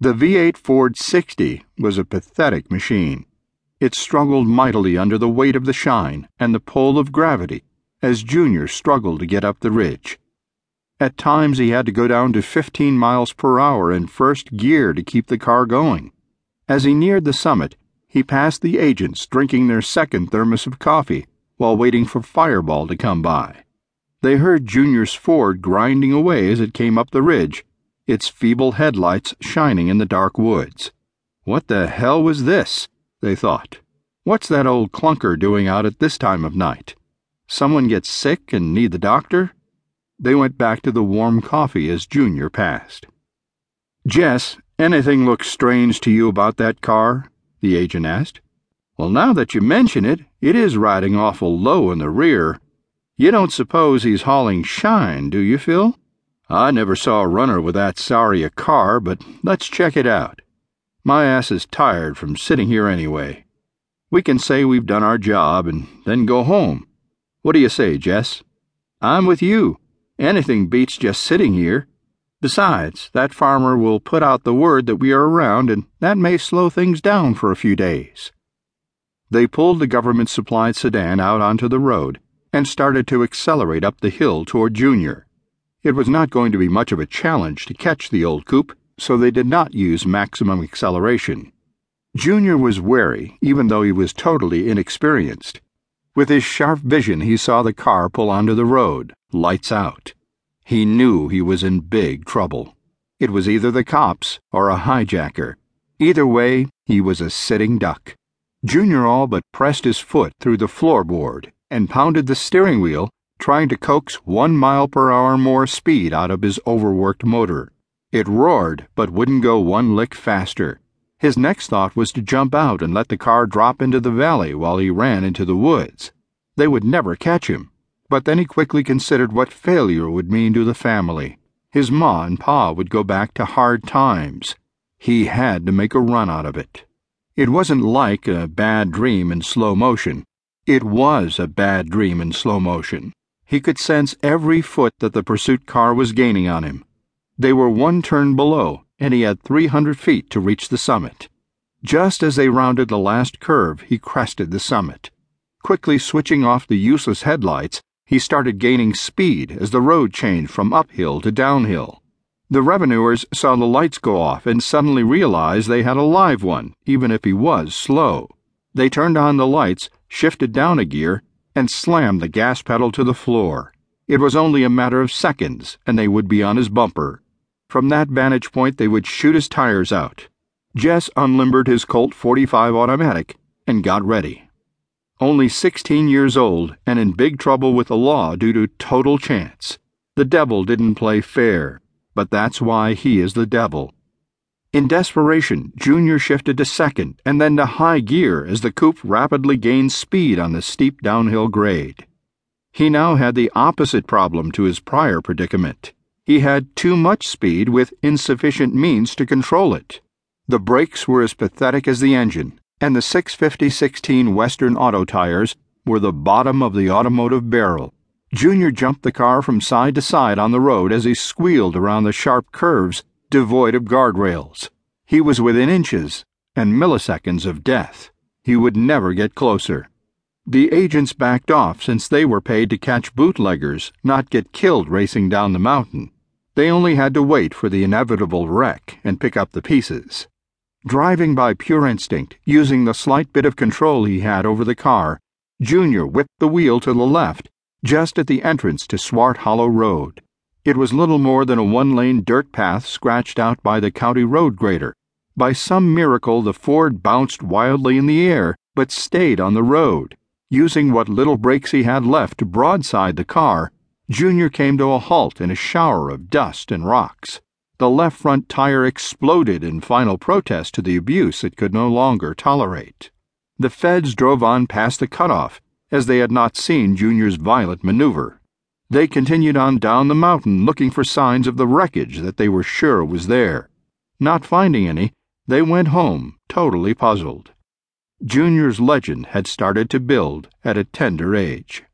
The V8 Ford 60 was a pathetic machine. It struggled mightily under the weight of the shine and the pull of gravity as Junior struggled to get up the ridge. At times he had to go down to 15 miles per hour in first gear to keep the car going. As he neared the summit, he passed the agents drinking their second thermos of coffee while waiting for Fireball to come by. They heard Junior's Ford grinding away as it came up the ridge its feeble headlights shining in the dark woods. What the hell was this? They thought. What's that old clunker doing out at this time of night? Someone get sick and need the doctor? They went back to the warm coffee as Junior passed. Jess, anything look strange to you about that car? the agent asked. Well, now that you mention it, it is riding awful low in the rear. You don't suppose he's hauling shine, do you, Phil? I never saw a runner with that sorry a car, but let's check it out. My ass is tired from sitting here anyway. We can say we've done our job and then go home. What do you say, Jess? I'm with you. Anything beats just sitting here. Besides, that farmer will put out the word that we are around, and that may slow things down for a few days. They pulled the government supplied sedan out onto the road and started to accelerate up the hill toward Junior. It was not going to be much of a challenge to catch the old coupe, so they did not use maximum acceleration. Junior was wary, even though he was totally inexperienced. With his sharp vision, he saw the car pull onto the road, lights out. He knew he was in big trouble. It was either the cops or a hijacker. Either way, he was a sitting duck. Junior all but pressed his foot through the floorboard and pounded the steering wheel trying to coax one mile per hour more speed out of his overworked motor. It roared, but wouldn't go one lick faster. His next thought was to jump out and let the car drop into the valley while he ran into the woods. They would never catch him. But then he quickly considered what failure would mean to the family. His ma and pa would go back to hard times. He had to make a run out of it. It wasn't like a bad dream in slow motion. It was a bad dream in slow motion. He could sense every foot that the pursuit car was gaining on him. They were one turn below, and he had 300 feet to reach the summit. Just as they rounded the last curve, he crested the summit. Quickly switching off the useless headlights, he started gaining speed as the road changed from uphill to downhill. The revenuers saw the lights go off and suddenly realized they had a live one, even if he was slow. They turned on the lights, shifted down a gear, and slammed the gas pedal to the floor. It was only a matter of seconds, and they would be on his bumper. From that vantage point, they would shoot his tires out. Jess unlimbered his Colt 45 automatic and got ready. Only 16 years old and in big trouble with the law due to total chance. The devil didn't play fair, but that's why he is the devil. In desperation, Junior shifted to second and then to high gear as the coupe rapidly gained speed on the steep downhill grade. He now had the opposite problem to his prior predicament. He had too much speed with insufficient means to control it. The brakes were as pathetic as the engine, and the 65016 Western Auto tires were the bottom of the automotive barrel. Junior jumped the car from side to side on the road as he squealed around the sharp curves devoid of guardrails. He was within inches and milliseconds of death. He would never get closer. The agents backed off since they were paid to catch bootleggers, not get killed racing down the mountain. They only had to wait for the inevitable wreck and pick up the pieces. Driving by pure instinct, using the slight bit of control he had over the car, Junior whipped the wheel to the left, just at the entrance to Swart Hollow Road. It was little more than a one lane dirt path scratched out by the county road grader. By some miracle, the Ford bounced wildly in the air, but stayed on the road. Using what little brakes he had left to broadside the car, Junior came to a halt in a shower of dust and rocks. The left front tire exploded in final protest to the abuse it could no longer tolerate. The feds drove on past the cutoff, as they had not seen Junior's violent maneuver. They continued on down the mountain looking for signs of the wreckage that they were sure was there. Not finding any, they went home, totally puzzled. Junior's legend had started to build at a tender age.